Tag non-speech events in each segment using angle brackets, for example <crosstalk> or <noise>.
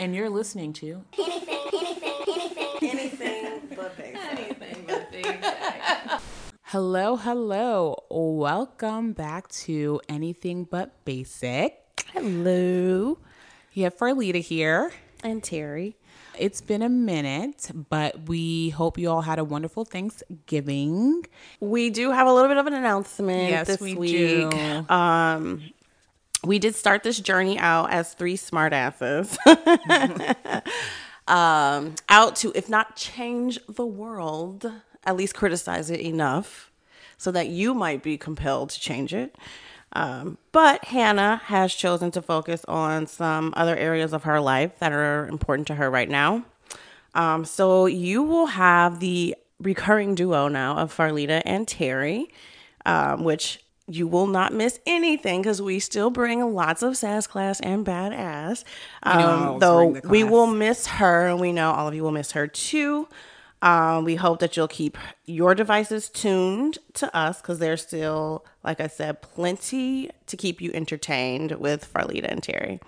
And you're listening to Anything, anything, anything, Anything but basic. Anything But Hello, hello. Welcome back to Anything But Basic. Hello. You have Farlita here. And Terry. It's been a minute, but we hope you all had a wonderful Thanksgiving. We do have a little bit of an announcement Yes, this we week. do. Um, we did start this journey out as three smartasses. <laughs> um, out to, if not change the world, at least criticize it enough so that you might be compelled to change it. Um, but Hannah has chosen to focus on some other areas of her life that are important to her right now. Um, so you will have the recurring duo now of Farlita and Terry, um, which you will not miss anything because we still bring lots of sass class and badass. Um, though we will miss her, and we know all of you will miss her too. Um, we hope that you'll keep your devices tuned to us because there's still, like I said, plenty to keep you entertained with Farlita and Terry.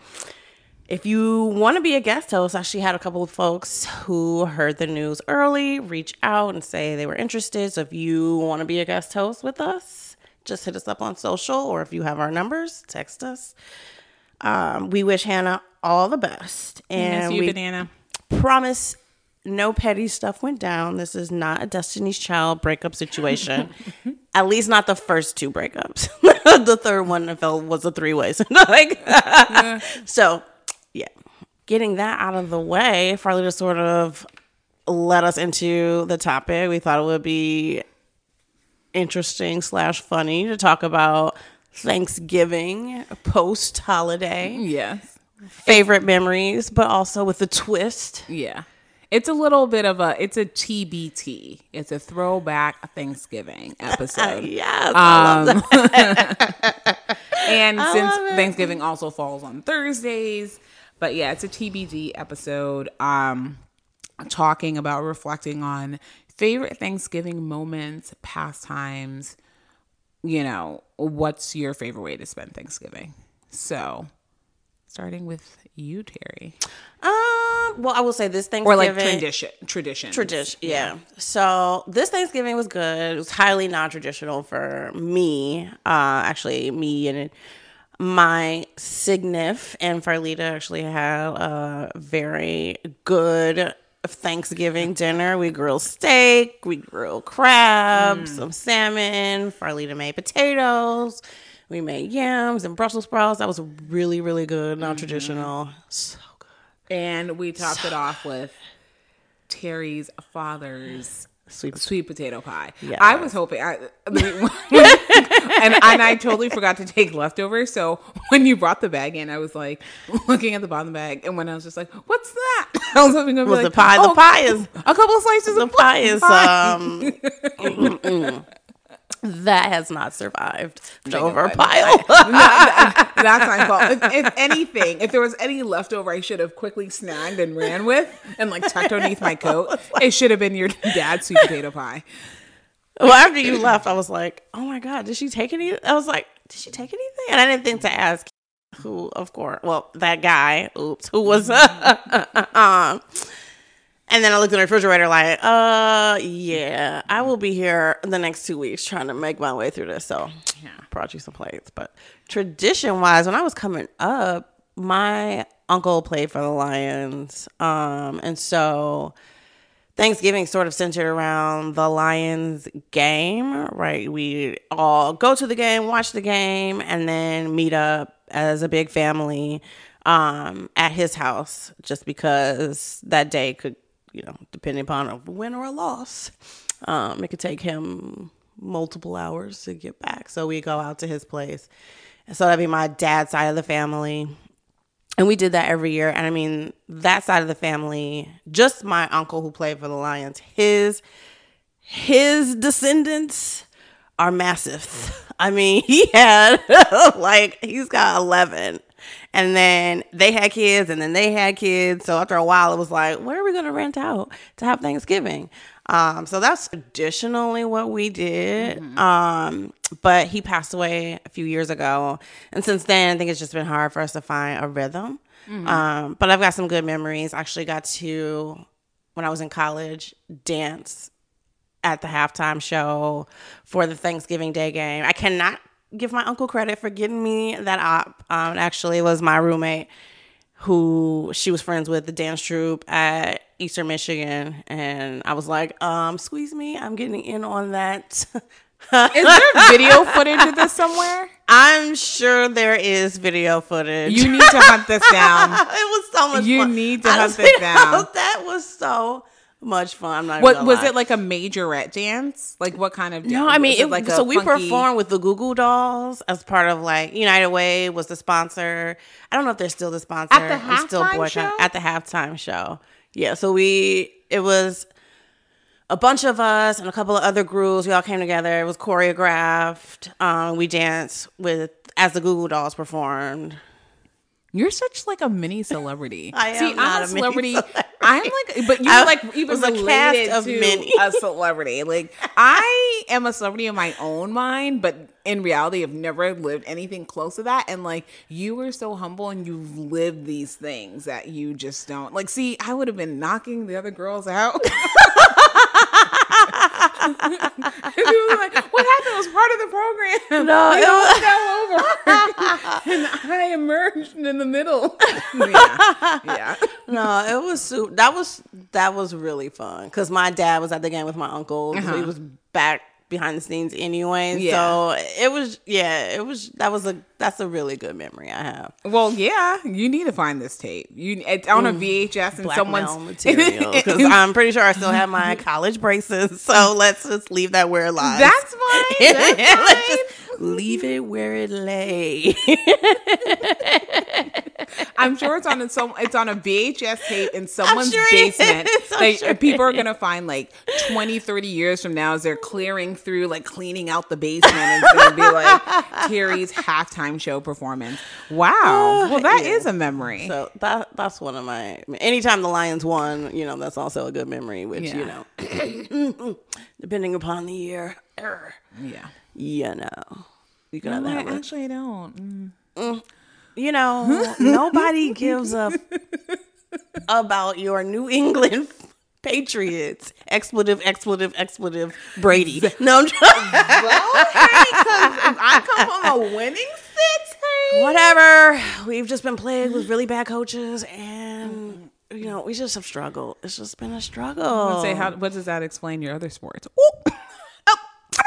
If you want to be a guest host, I actually had a couple of folks who heard the news early reach out and say they were interested. So if you want to be a guest host with us, just hit us up on social or if you have our numbers, text us. Um, we wish Hannah all the best. And you, we Banana. promise no petty stuff went down. This is not a Destiny's Child breakup situation. <laughs> At least not the first two breakups. <laughs> the third one I felt was a three way. So <laughs> like so yeah. Getting that out of the way, Farley just sort of led us into the topic. We thought it would be interesting slash funny to talk about Thanksgiving post holiday Yes. favorite memories, but also with a twist. Yeah. It's a little bit of a it's a TBT. It's a throwback Thanksgiving <laughs> episode. Yes, I love that. <laughs> and since. Thanksgiving also falls on Thursdays, but yeah, it's a TBD episode um talking about reflecting on favorite Thanksgiving moments, pastimes, you know, what's your favorite way to spend Thanksgiving? So, starting with you, Terry. Um, well, I will say this Thanksgiving Or like tradition tradition. Tradition, yeah. So this Thanksgiving was good. It was highly non-traditional for me. Uh, actually, me and my signif and Farlita actually had a very good Thanksgiving dinner. We grilled steak, we grilled crabs, hmm. some salmon. Farlita made potatoes. We made yams and Brussels sprouts. That was really, really good, non-traditional. Mm-hmm. So good. And we topped it off with Terry's father's Sweet sweet potato pie. Yes. I was hoping, I, <laughs> and and I totally forgot to take leftovers. So when you brought the bag in, I was like looking at the bottom of the bag, and when I was just like, "What's that?" <laughs> I was hoping to be Was like, the pie? "Oh, the pie is a couple of slices the of pie is pie." um <laughs> mm, mm. That has not survived the know, over I know. pile. That's my fault. If, if anything, if there was any leftover, I should have quickly snagged and ran with, and like tucked underneath my coat. It should have been your dad's sweet potato pie. well, after you left, I was like, oh my god, did she take any? I was like, did she take anything? And I didn't think to ask who, of course, well, that guy, oops, who was, <laughs> um, and then I looked in the refrigerator like, uh, yeah, I will be here the next two weeks trying to make my way through this. So, yeah, brought you some plates. But tradition wise, when I was coming up, my uncle played for the Lions, um, and so Thanksgiving sort of centered around the Lions game, right? We all go to the game, watch the game, and then meet up as a big family um, at his house just because that day could, you know, depending upon a win or a loss, um, it could take him multiple hours to get back. So we go out to his place. So that'd be my dad's side of the family. And we did that every year. And I mean, that side of the family, just my uncle who played for the Lions, his his descendants are massive. <laughs> I mean, he had <laughs> like he's got 11. And then they had kids and then they had kids. So after a while it was like, where are we going to rent out to have Thanksgiving? Um, so that's traditionally what we did. Um, but he passed away a few years ago. And since then, I think it's just been hard for us to find a rhythm. Um, but I've got some good memories. I actually got to when I was in college dance at the halftime show for the Thanksgiving Day game. I cannot give my uncle credit for getting me that op. Um, it actually was my roommate who she was friends with the dance troupe at Eastern Michigan, and I was like, um, "Squeeze me, I'm getting in on that." <laughs> Is there video footage of this somewhere? I'm sure there is video footage. You need to hunt this down. <laughs> it was so much You fun. need to hunt <laughs> this down. That was so much fun. I'm not What was lie. it like a majorette dance? Like what kind of? No, I mean, it, like so we funky- performed with the Goo Goo Dolls as part of like United Way was the sponsor. I don't know if they're still the sponsor. At the I'm still halftime boycott- show? At the halftime show, yeah. So we it was a bunch of us and a couple of other groups. We all came together. It was choreographed. Um, we danced with as the Goo Goo Dolls performed. You're such like a mini celebrity. <laughs> I am See, I'm not a a mini celebrity. celebrity. I'm like, but you're like even was a related cast of to many. a celebrity. Like I am a celebrity in my own mind, but in reality, I've never lived anything close to that. And like, you were so humble, and you've lived these things that you just don't like. See, I would have been knocking the other girls out. <laughs> People like, what happened? It was part of the program. No, we it all was- fell over, <laughs> and I emerged in the middle. <laughs> yeah, yeah. No, it was su- that was that was really fun because my dad was at the game with my uncle. So he Uh-huh. was back behind the scenes anyway. Yeah. So it was yeah, it was that was a that's a really good memory I have. Well, yeah, you need to find this tape. You it's on a mm-hmm. VHS and someone's material because <laughs> I'm pretty sure I still have my college braces. So let's just leave that where it lies. That's fine. <laughs> That's Let's just leave it where it lay. <laughs> I'm sure it's on a, some it's on a VHS tape in someone's sure basement. <laughs> Like sure people are gonna find like 20, 30 years from now as they're clearing through, like cleaning out the basement, and it's gonna be like <laughs> Terry's halftime show performance. Wow. Uh, well, that is Yeah. a memory. So that that's one of my. Anytime the Lions won, you know, that's also a good memory. Which you know, <coughs> depending upon the year, yeah. you know, you can No, I have a- actually don't. Mm. you know, <laughs> nobody gives a about your New England <laughs> Patriots. Expletive, expletive, expletive. Brady. No, I'm trying. <laughs> Well, hey, 'cause I come from a winning city. whatever. We've just been plagued with really bad coaches, and you know, we just have struggled. It's just been a struggle. Say how? What does that explain your other sports?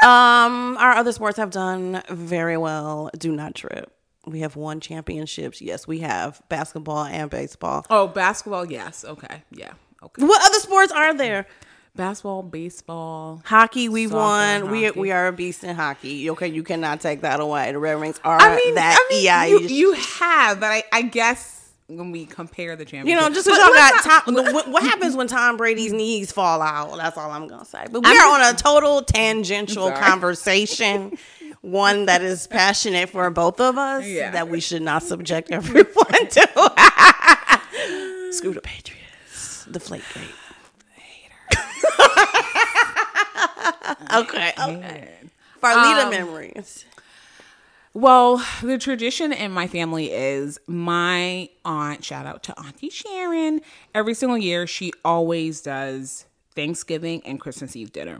Um, our other sports have done very well. Do not trip. We have won championships. Yes, we have basketball and baseball. Oh, basketball. Yes. Okay. Yeah. Okay. What other sports are there? Basketball, baseball. Hockey, we won. We hockey. we are a beast in hockey. Okay, you cannot take that away. The Red Wings are I mean, that I mean, EI. you, you have, but I, I guess when we compare the jam. You know, just because y'all got Tom, what, what happens when Tom Brady's knees fall out? That's all I'm gonna say. But we are on a total tangential conversation, one that is passionate for both of us Yeah. that we should not subject everyone to. Screw the Patriots, the Flake Gate. <laughs> okay, okay. Farlita Um, memories. Well, the tradition in my family is my aunt, shout out to Auntie Sharon, every single year she always does Thanksgiving and Christmas Eve dinner.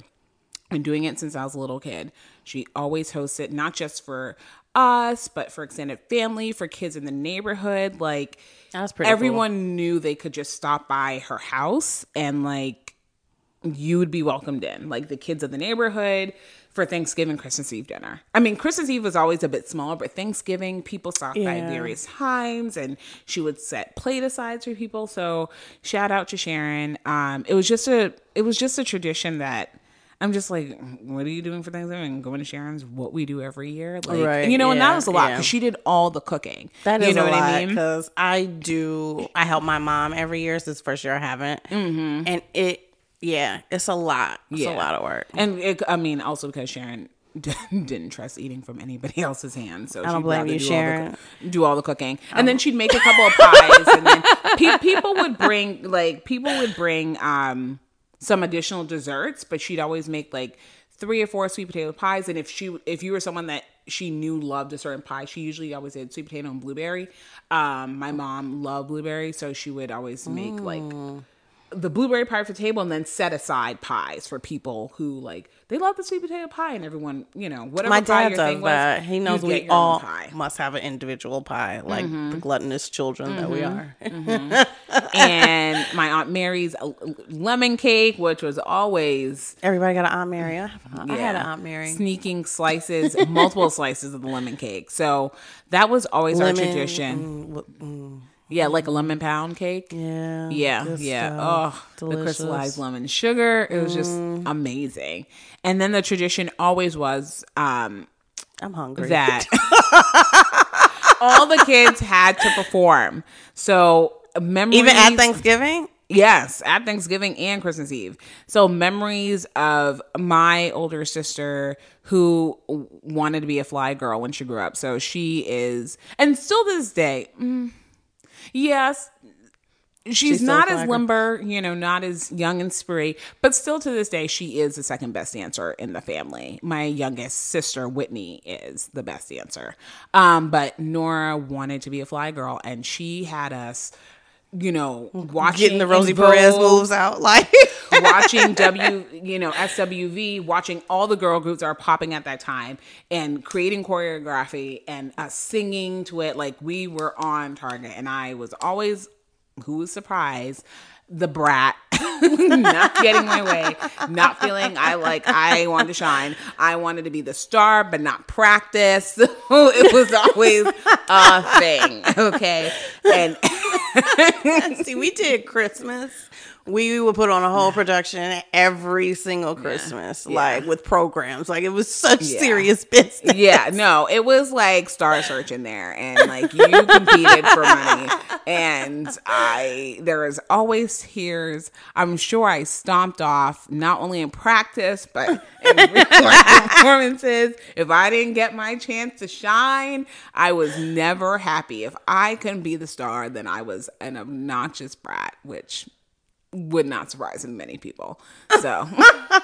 Been doing it since I was a little kid. She always hosts it, not just for us, but for extended family, for kids in the neighborhood. Like That's pretty cool. everyone knew they could just stop by her house and like you would be welcomed in, like the kids of the neighborhood for Thanksgiving, Christmas Eve dinner. I mean, Christmas Eve was always a bit smaller, but Thanksgiving people stopped by various times, and she would set plate asides for people. So shout out to Sharon. Um, it was just a, it was just a tradition that. I'm just like, what are you doing for Thanksgiving? Going to Sharon's, what we do every year, like Right, you know, and that was a lot yeah. because she did all the cooking. That is you know a what lot I mean? because I do. I help my mom every year. So this first year I haven't, mm-hmm. and it yeah, it's a lot. It's a lot of work. And it, I mean, also because Sharon <laughs> didn't trust eating from anybody <laughs> else's hands, so I don't blame you, Sharon. do all the cooking, and then she'd make a couple of pies, and then <laughs> pe- people would bring like people would bring um some additional desserts, but she'd always make like three or four sweet potato pies, and if she if you were someone that she knew loved a certain pie. She usually always did sweet potato and blueberry. Um, my mom loved blueberry, so she would always make like the blueberry pie for the table and then set aside pies for people who like they love the sweet potato pie and everyone you know whatever My dad does thing was. He knows we get your own all pie. must have an individual pie, like Mm-hmm. the gluttonous children that we are. and my aunt Mary's uh, lemon cake, which was always Everybody got an Aunt Mary. I, I had an Aunt Mary. sneaking slices, multiple slices of the lemon cake. So that was always Lemon, our tradition. mm, mm, Yeah, like a lemon pound cake. yeah. Yeah, yeah. stuff. Oh, the crystallized Mm. lemon sugar. It was just amazing. And then the tradition always was um, I'm hungry. that <laughs> <laughs> all the kids had to perform. So memories, Even at Thanksgiving? Yes, at Thanksgiving and Christmas Eve. So memories of my older sister who wanted to be a fly girl when she grew up. So she is, and still to this day, mm, yes, she's, She's not as limber, you know, not as young and spree, but still to this day, she is the second best dancer in the family. My youngest sister, Whitney, is the best dancer. Um, but Nora wanted to be a fly girl, and she had us. You know, watching Getting the Rosie Perez moves out. Like, <laughs> watching W, you know, SWV, watching all the girl groups that are popping at that time and creating choreography and uh, singing to it. Like we were on target. And I was always, who was surprised? The brat, <laughs> not getting my way, not feeling I like I wanted to shine. I wanted to be the star, but not practice. So <laughs> it was always a thing. Okay. And <laughs> see, we did Christmas. We would put on a whole <laughs> production every single Christmas, like with programs. Like it was such Yeah. serious <laughs> business. yeah, no, it was like Star Search in there, and like you competed for money, and I there was always tears. I'm sure I stomped off not only in practice but in <laughs> real performances. If I didn't get my chance to shine, I was never happy. If I couldn't be the star, then I was an obnoxious brat, which would not surprise many people. So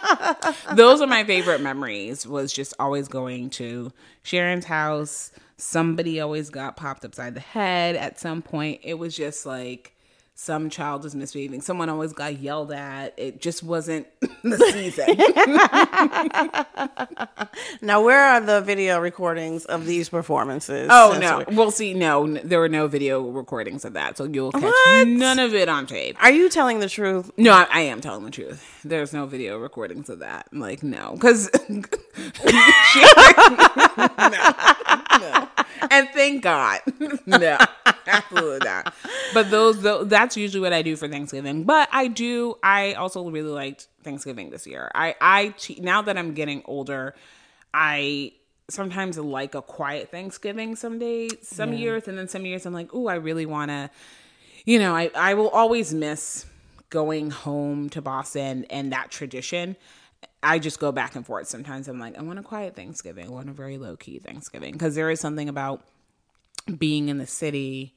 <laughs> those are my favorite memories was just always going to Sharon's house. Somebody always got popped upside the head at some point. It was just like some child was misbehaving. Someone always got yelled at. It just wasn't <laughs> the <laughs> season. <laughs> Now, where are the video recordings of these performances? Oh no, we- we'll see. No, n- there were no video recordings of that, so you'll catch What? none of it on tape. Are you telling the truth? No, I, I am telling the truth. There's no video recordings of that. I'm like, no, because no, no, and thank God, no, absolutely not. But those, tho- that's usually what I do for Thanksgiving. But I do. I also really liked Thanksgiving this year. I, I now that I'm getting older, I sometimes like a quiet Thanksgiving. Some days, some years, and then some years I'm like, oh, I really want to you know, I, I will always miss going home to Boston and that tradition. I just go back and forth. Sometimes I'm like, I want a quiet Thanksgiving. I want a very low key Thanksgiving. Because there is something about being in the city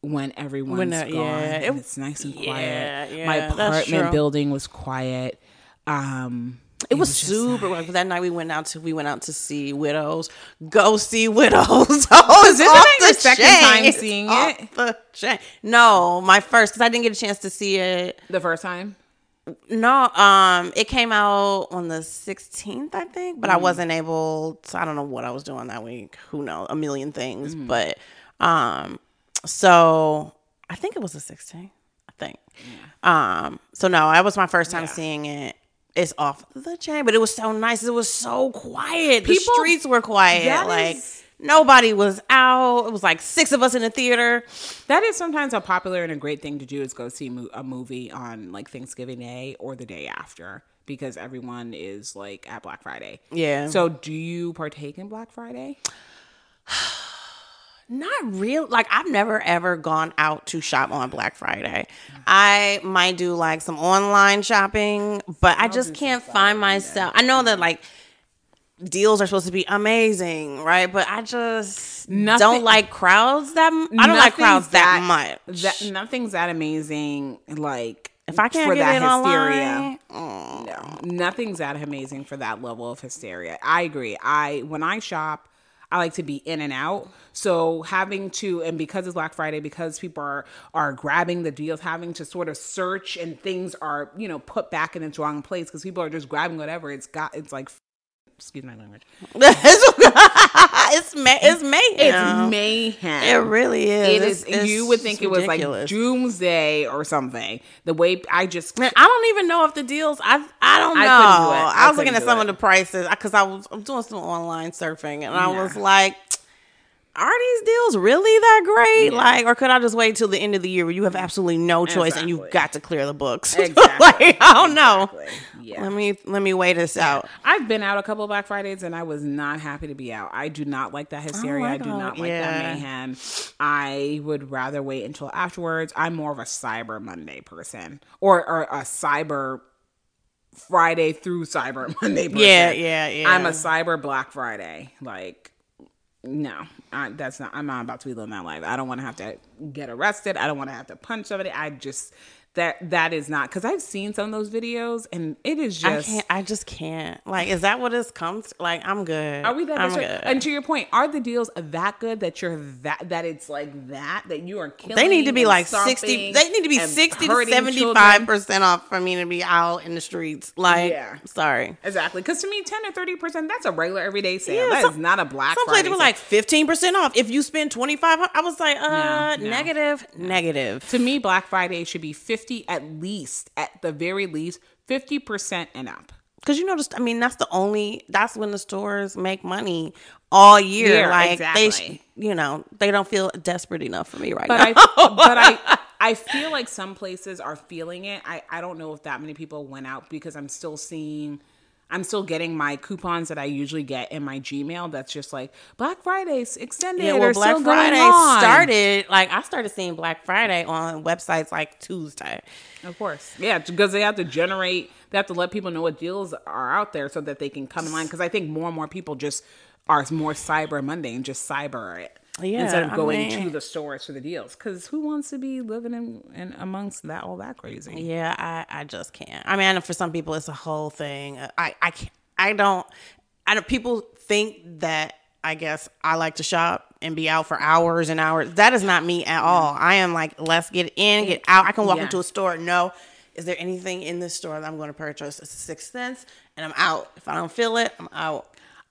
when everyone's When, uh, gone yeah, and it- it's nice and quiet. yeah, My apartment building was quiet. Um, It was just super. Like, that night we went out to we went out to see widows. Go see widows. <laughs> oh, it's this off the second chain. time seeing it? The chain. No, my first because I didn't get a chance to see it. the first time. No, um, it came out on the 16th, I think, but I wasn't able to, I don't know what I was doing that week. Who knows? A million things. But um so I think it was the 16th. I think. Yeah. Um so no, that was my first time Yeah. seeing it. It's off the chain, but it was so nice. It was so quiet. the People- streets were quiet. Like is- nobody was out. It was like six of us in the theater. That is sometimes a popular and a great thing to do is go see mo- a movie on like Thanksgiving Day or the day after because everyone is like at Black Friday. Yeah. So do you partake in Black Friday? <sighs> Not real. Like I've never ever gone out to shop on Black Friday. I might do like some online shopping, but I just can't find myself. I know that like deals are supposed to be amazing, right? But I just Nothing- don't like crowds that. I don't like crowds that, much. That nothing's that amazing. Like If I can't for get that hysteria. online, No, nothing's that amazing for that level of hysteria. I agree. I when I shop, I like to be in and out. So having to and because it's Black Friday, because people are are grabbing the deals, having to sort of search and things are you know put back in its wrong place because people are just grabbing whatever it's got. It's like, excuse my language. <laughs> it's ma- it's mayhem. It's mayhem. It really is. It's- it's you would think it was like ridiculous. doomsday or something. The way I just Man, I don't even know if the deals. I I don't know. I I, do it. I was looking at some it. of the prices because I was I'm doing some online surfing and I was like, are these deals really that great? Yeah. Like, or could I just wait till the end of the year where you have mm-hmm. absolutely no choice and you've got to clear the books? <laughs> Exactly. like, I don't know. Yeah. Let me let me wait this out. I've been out a couple of Black Fridays and I was not happy to be out. I do not like that oh hysteria. I I, do not like yeah. that mayhem. I would rather wait until afterwards. I'm more of a Cyber Monday person or, or a Cyber Friday through Cyber <laughs> Monday person. Yeah, yeah, yeah. I'm a Cyber Black Friday. Like, no, I, that's not. I'm not about to be living that life. I don't want to have to get arrested. I don't want to have to punch somebody. I just that that is not because I've seen some of those videos and it is I just. can't. I just can't. Like, is that what it's comes? Like, I'm good. Are we that I'm good. And to your point, are the deals that good that you're that that it's like that that you are killing? They need to be like sixty. They need to be sixty to seventy five percent off for me to be out in the streets. Like, Yeah. sorry. Exactly, because to me, ten or thirty percent that's a regular everyday sale. Yeah, that some- is not a Black Some places were like fifteen percent off if you spend twenty five. I was like, uh, No, no. negative, negative. To me, Black Friday should be 50 at least, at the very least, 50% and up. Because you noticed, I mean, that's the only. That's when the stores make money all year. Yeah, like they, exactly. sh- you know, they don't feel desperate enough for me right But now. I but I <laughs> I feel like some places are feeling it. I, I don't know if that many people went out because I'm still seeing I'm still getting my coupons that I usually get in my Gmail that's just like Black Friday's extended Yeah, or well, Black Friday started. Like I started seeing Black Friday on websites like Tuesday. Of course. Yeah, because they have to generate, they have to let people know what deals are out there so that they can come in line. Because I think more and more people just are more cyber Monday and just cyber it. Yeah, instead of I going mean- to the stores for the deals. Because who wants to be living in, in amongst that all that crazy? Yeah, I, I just can't. I mean, I know for some people it's a whole thing. I I can't. I don't. I don't. People think that I guess I like to shop and be out for hours and hours. That is not me at all. I am like, let's get in, get out. I can walk Yeah. into a store. No, is there anything in this store that I'm going to purchase? It's six cents, and I'm out. If I don't feel it, I'm out.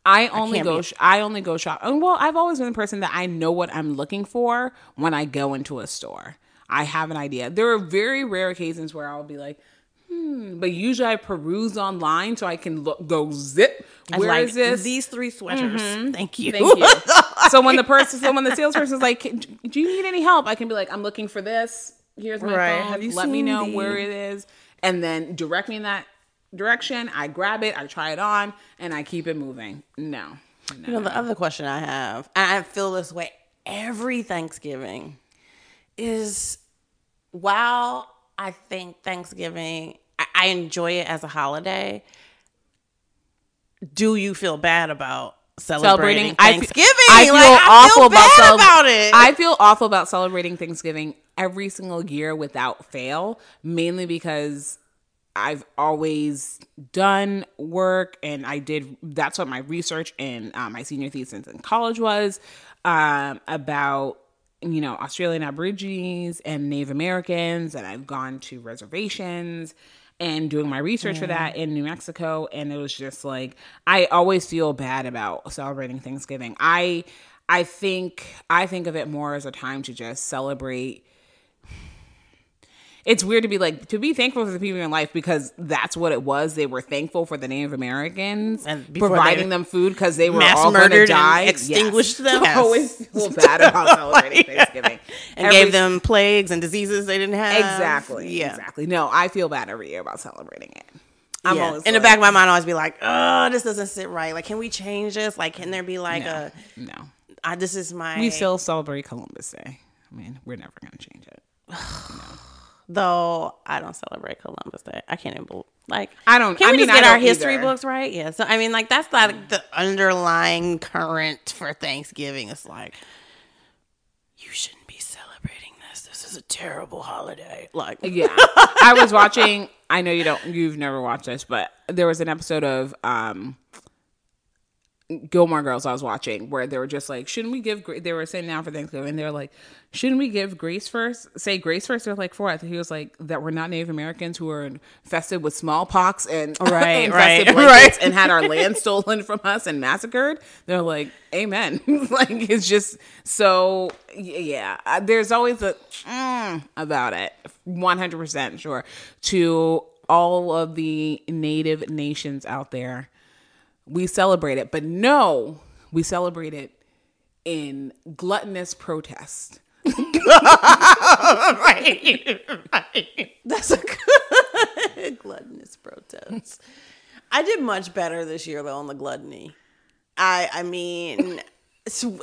I only can't go. be- I only go shop. And well, I've always been the person that I know what I'm looking for when I go into a store. I have an idea. There are very rare occasions where I'll be like, hmm. But usually I peruse online so I can look, go zip. I Where like is this? These three sweaters. Thank you. Thank you. <laughs> so when the person, so when the salesperson's like, "Do you need any help?" I can be like, "I'm looking for this. Here's my Right. phone. Have you Let me know where it is, and then direct me in that direction. I grab it, I try it on, and I keep it moving. No, no. You know, the other question I have, and I feel this way every Thanksgiving, is while I think Thanksgiving, I, I enjoy it as a holiday, do you feel bad about celebrating, I fe- Thanksgiving? I feel Like, I awful feel about, celeb- about it. I feel awful about celebrating Thanksgiving every single year without fail, mainly because I've always done work and I did that's what my research in uh, my senior thesis in college was um, about you know Australian Aborigines and Native Americans and I've gone to reservations and doing my research for that in New Mexico and it was just like I always feel bad about celebrating Thanksgiving. I I think I think of it more as a time to just celebrate it's weird to be like to be thankful for the people in your life because that's what it was. They were thankful for the Native Americans And providing them food because they were all going to die, extinguished yes. them. <laughs> I always feel bad about celebrating <laughs> Thanksgiving and Every- gave them plagues and diseases they didn't have. exactly, Yeah. exactly. No, I feel bad every year about celebrating it. I'm yeah. always in the back of my mind, I always be like, "Oh, this doesn't sit right. Like, can we change this? Like, can there be like no, a? no. I, this is my. We still celebrate Columbus Day. I mean, we're never going to change it. <sighs> though I don't celebrate Columbus Day. I can't even believe, like I don't- Can I we mean, just get our history either. books right? Yeah. So I mean, like that's like the underlying current for Thanksgiving. It's like you shouldn't be celebrating this. This is a terrible holiday. Like, Yeah. I was watching I know you don't you've never watched this, but there was an episode of um Gilmore Girls I was watching where they were just like, shouldn't we give? gra- They were saying now for Thanksgiving, they're like, shouldn't we give grace first? Say grace first. They're like, for what? He was like, that we're not Native Americans who are infested with smallpox and <laughs> Right, right, right. and had our land <laughs> stolen from us and massacred. They're like, amen. <laughs> like it's just so yeah. There's always a mm, about it. One hundred percent sure to all of the native nations out there we celebrate it, but no, we celebrate it in gluttonous protest. <laughs> right, right. That's a good <laughs> gluttonous protest. I did much better this year though on the gluttony. I I mean,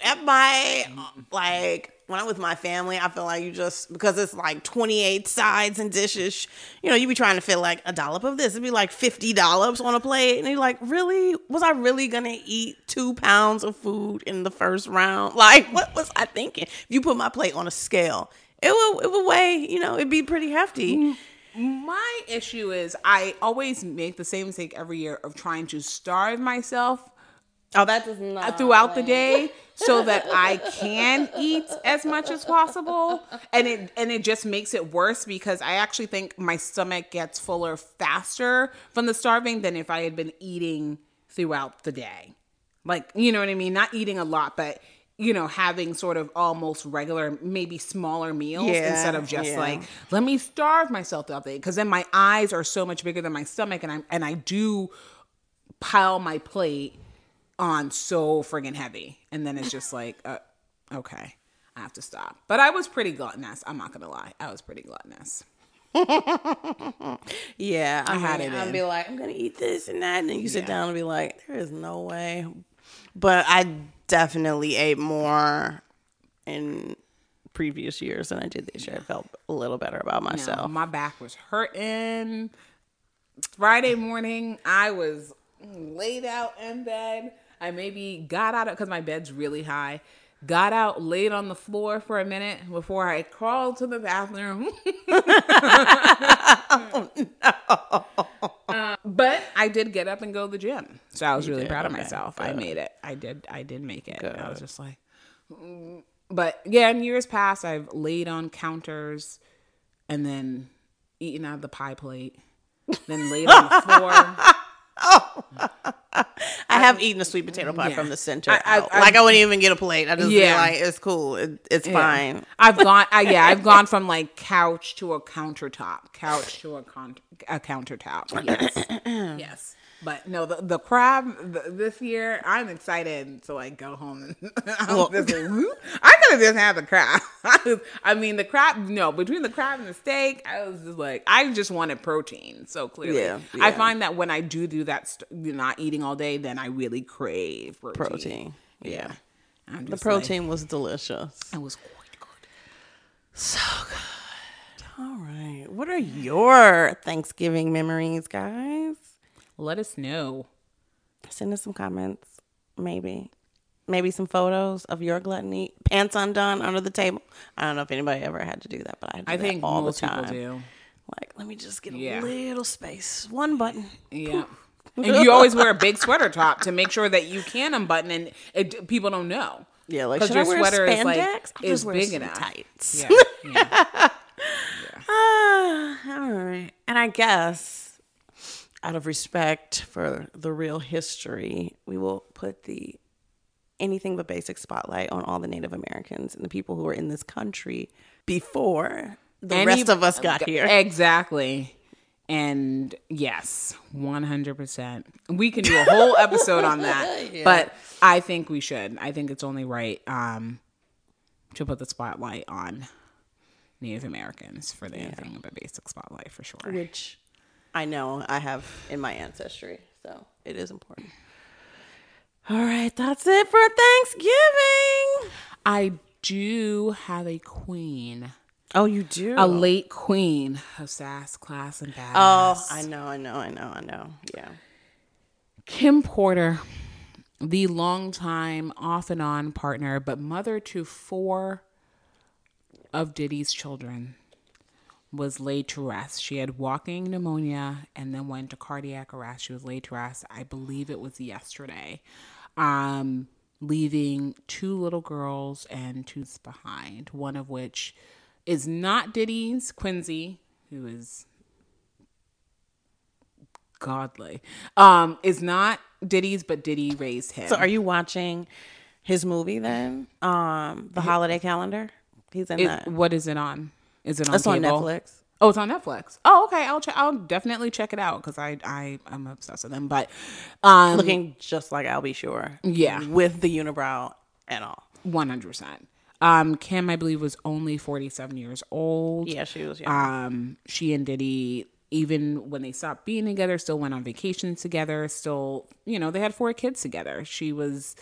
at my like when I'm with my family, I feel like you just because it's like 28 sides and dishes. You know, you be trying to fit like a dollop of this. It'd be like 50 dollops on a plate, and you're like, really? Was I really gonna eat two pounds of food in the first round? <laughs> Like, what was I thinking? If you put my plate on a scale, it will it will weigh. You know, it'd be pretty hefty. My issue is I always make the same mistake every year of trying to starve myself Oh, that does not throughout the day <laughs> so that I can eat as much as possible and it and it just makes it worse because I actually think my stomach gets fuller faster from the starving than if I had been eating throughout the day. Like, you know what I mean? Not eating a lot, but you know, having sort of almost regular, maybe smaller meals Yeah, instead of just yeah. like, let me starve myself throughout the day. Because then my eyes are so much bigger than my stomach, and I and I do pile my plate on so friggin' heavy. And then it's just like, uh, okay, I have to stop. But I was pretty gluttonous. I'm not gonna lie. I was pretty gluttonous. <laughs> Yeah, I, had mean, it I'd be like, I'm gonna eat this and that, and then you sit down and be like, there is no way. But I definitely ate more in previous years than I did this year. I felt a little better about No, myself. my back was hurting. Friday morning, I was laid out in bed. I maybe got out of because my bed's really high. Got out, laid on the floor for a minute before I crawled to the bathroom. <laughs> <laughs> Uh, but I did get up and go to the gym, so I was really did? proud of Okay, myself. I made it. I did. I did make it. I was just like, mm. but yeah. In years past, I've laid on counters and then eaten out of the pie plate, then laid on the <laughs> floor. <laughs> I have eaten a sweet potato pie yeah. from the center. I- I-. I- like I wouldn't even get a plate. I just Yeah. like, it's cool. It, it's fine. I've gone. Uh, yeah, I've gone <laughs> from like couch to a countertop, couch to a con- a countertop. <clears throat> Yes, yes. But no, the the crab the, this year, I'm excited to like go home. And <laughs> Well- like, <laughs> I could have just had the crab. I, was- <laughs> I mean, the crab. No, between the crab and the steak, I was just like, I just wanted protein. So clearly, Yeah, I find that when I do do that, st- not eating all day, then I really crave protein. Protein. Yeah, I'm The just like, protein was delicious. it was quite good. So good. All right. What are your Thanksgiving memories, guys? Let us know. Send us some comments, maybe. Maybe some photos of your gluttony, pants undone under the table. I don't know if anybody ever had to do that, but I, do I think all most the time. people do. Like, let me just get a Yeah. little space, one button. Yeah. <laughs> and you always wear a big sweater top to make sure that you can unbutton and it, people don't know. Yeah, like should your I wear sweater is, like, I'll is big enough. Tights. Yeah. <laughs> yeah. Ah, all right. And I guess out of respect for the real history, we will put the anything but basic spotlight on all the Native Americans and the people who were in this country before the Any- rest of us got here. Exactly. And yes, 100%. We can do a whole <laughs> episode on that. But I think we should. I think it's only right um, to put the spotlight on Native Americans for the anything but basic spotlight for sure. Which I know I have in my ancestry. So it is important. All right, that's it for Thanksgiving. I do have a queen, Oh, you do? a late queen of sass, class, and badass. Oh, I know, I know, I know, I know. Yeah. Kim Porter, the longtime off and on partner, but mother to four of Diddy's children was laid to rest. She had walking pneumonia and then went to cardiac arrest. She was laid to rest. I believe it was yesterday. Um, leaving two little girls and two behind, one of which is not Diddy's, Quincy, who is godly. Um, is not Diddy's, but Diddy raised him. So are you watching his movie then? Um, the holiday calendar. He's in It- that. what is it on? Is it on It's on? Netflix. Oh, it's on Netflix. Oh, okay. I'll check. I'll definitely check it out because I I am obsessed with them. But um, Looking just like I'll be sure. Yeah. With the unibrow and all. one hundred percent. Um, Kim, I believe, was only forty seven years old. Yeah, she was young. Um, she and Diddy, even when they stopped being together, still went on vacations together. Still, you know, they had four kids together. She was,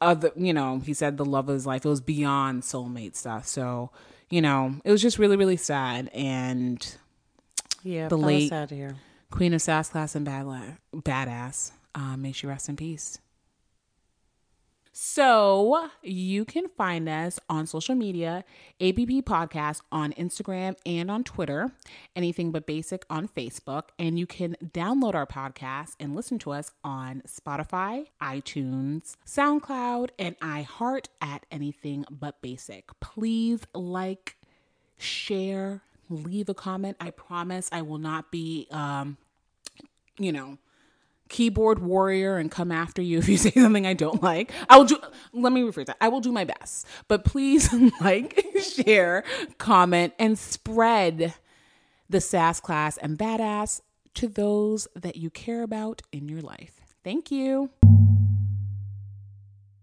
the, you know, he said the love of his life. It was beyond soulmate stuff. So, you know, it was just really, really sad. And yeah, the late- sad hear. Queen of Sass Class and Bad La- Badass. Um, may she rest in peace. So you can find us on social media, ABB Podcast on Instagram and on Twitter, anything but basic on Facebook. And you can download our podcast and listen to us on Spotify, iTunes, SoundCloud, and iHeart at anything but basic. Please like, share, leave a comment. I promise I will not be um, you know, keyboard warrior and come after you <laughs> if you say something I don't like. I will do let me rephrase that. I will do my best. But please <laughs> like, share, comment, and spread the sass class and badass to those that you care about in your life. Thank you.